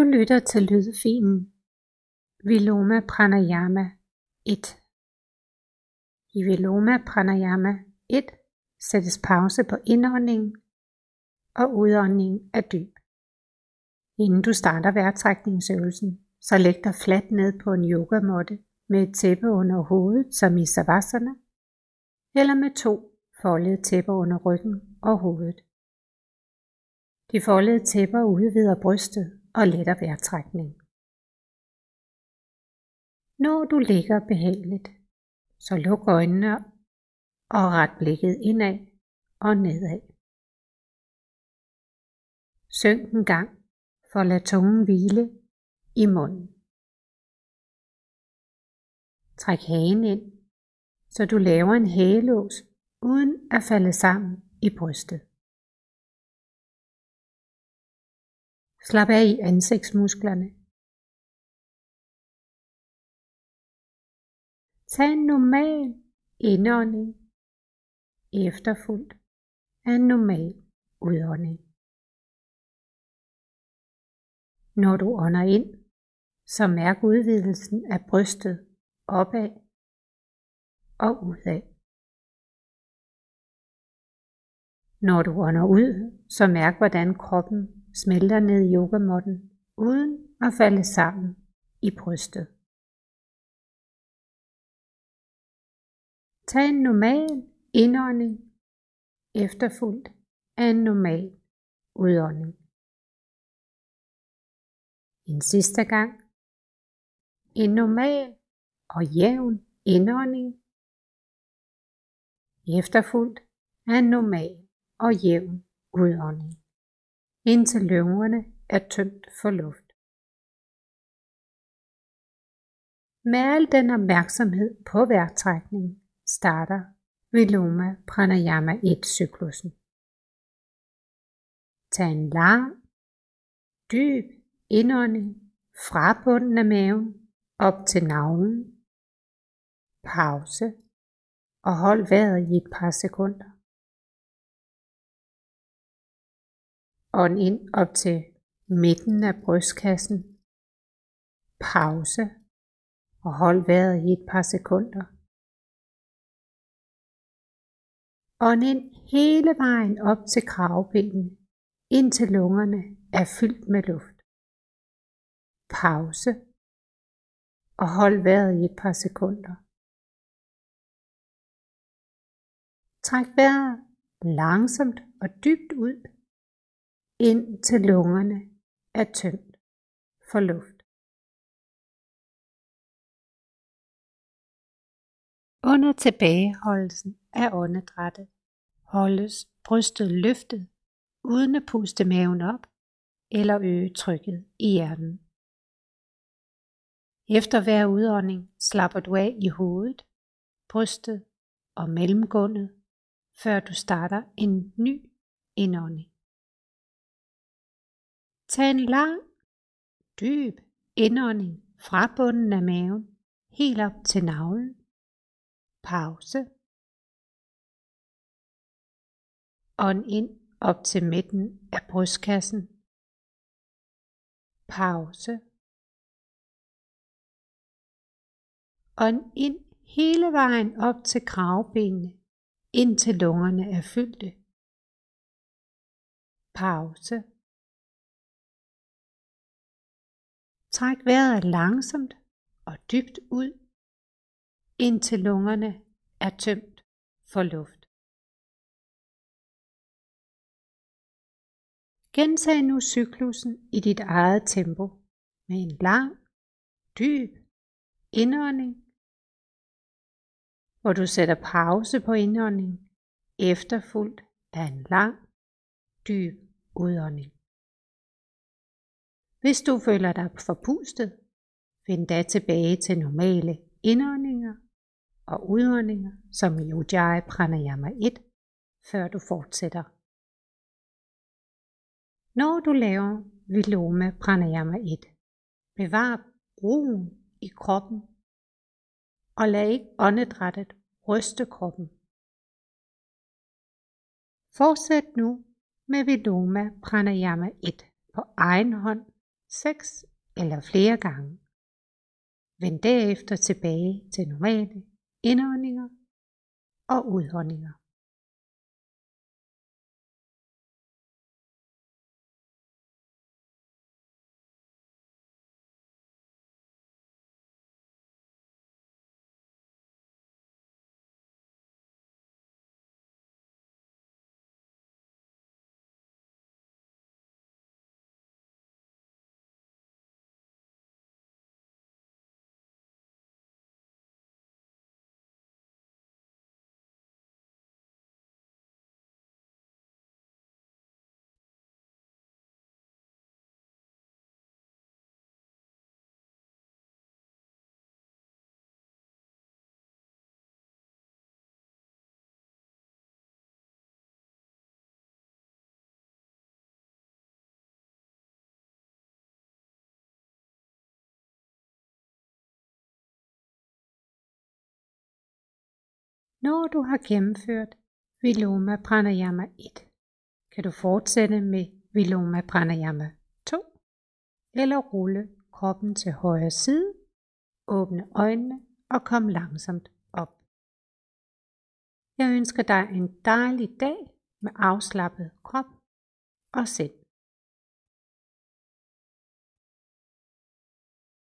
Du lytter til lydfilen Viloma Pranayama 1. I Viloma Pranayama 1 sættes pause på indånding og udånding er dyb. Inden du starter vejrtrækningsøvelsen, så læg dig fladt ned på en yogamåtte med et tæppe under hovedet som i savasana, eller med to foldede tæpper under ryggen og hovedet. De foldede tæpper udvider brystet og letter vejrtrækning. Når du ligger behageligt, så luk øjnene og ret blikket indad og nedad. Synk en gang for at lade tungen hvile i munden. Træk hagen ind, så du laver en hagelås uden at falde sammen i brystet. Slap af i ansigtsmusklerne. Tag en normal indånding efterfulgt af en normal udånding. Når du ånder ind, så mærk udvidelsen af brystet opad og udad. Når du ånder ud, så mærk hvordan kroppen smelter ned i yogamotten uden at falde sammen i brystet. Tag en normal indånding efterfulgt af en normal udånding. En sidste gang. En normal og jævn indånding efterfulgt af en normal og jævn udånding indtil lungerne er tømt for luft. Med al den opmærksomhed på vejrtrækning starter Viloma Pranayama 1-cyklusen. Tag en lang, dyb indånding fra bunden af maven op til navlen. Pause og hold vejret i et par sekunder. Ånd ind op til midten af brystkassen. Pause og hold vejret i et par sekunder. Ånd ind hele vejen op til kravbenen, indtil lungerne er fyldt med luft. Pause og hold vejret i et par sekunder. Træk vejret langsomt og dybt ud ind til lungerne er tømt for luft. Under tilbageholdelsen af åndedrættet holdes brystet løftet uden at puste maven op eller øge trykket i hjernen. Efter hver udånding slapper du af i hovedet, brystet og mellemgulvet, før du starter en ny indånding. Tag en lang, dyb indånding fra bunden af maven helt op til navlen. Pause. Ånd ind op til midten af brystkassen. Pause. Ånd ind hele vejen op til kravbenene, indtil lungerne er fyldte. Pause. Træk vejret langsomt og dybt ud, indtil lungerne er tømt for luft. Gentag nu cyklusen i dit eget tempo med en lang, dyb indånding, hvor du sætter pause på indånding, efterfulgt af en lang, dyb udånding. Hvis du føler dig forpustet, find da tilbage til normale indåndinger og udåndinger, som i Ujjayi Pranayama 1, før du fortsætter. Når du laver Viloma Pranayama 1, bevar roen i kroppen og lad ikke åndedrættet ryste kroppen. Fortsæt nu med Viloma Pranayama 1 på egen hånd seks eller flere gange. Vend derefter tilbage til normale indåndinger og udåndinger. Når du har gennemført Viloma Pranayama 1, kan du fortsætte med Viloma Pranayama 2, eller rulle kroppen til højre side, åbne øjnene og kom langsomt op. Jeg ønsker dig en dejlig dag med afslappet krop og sind.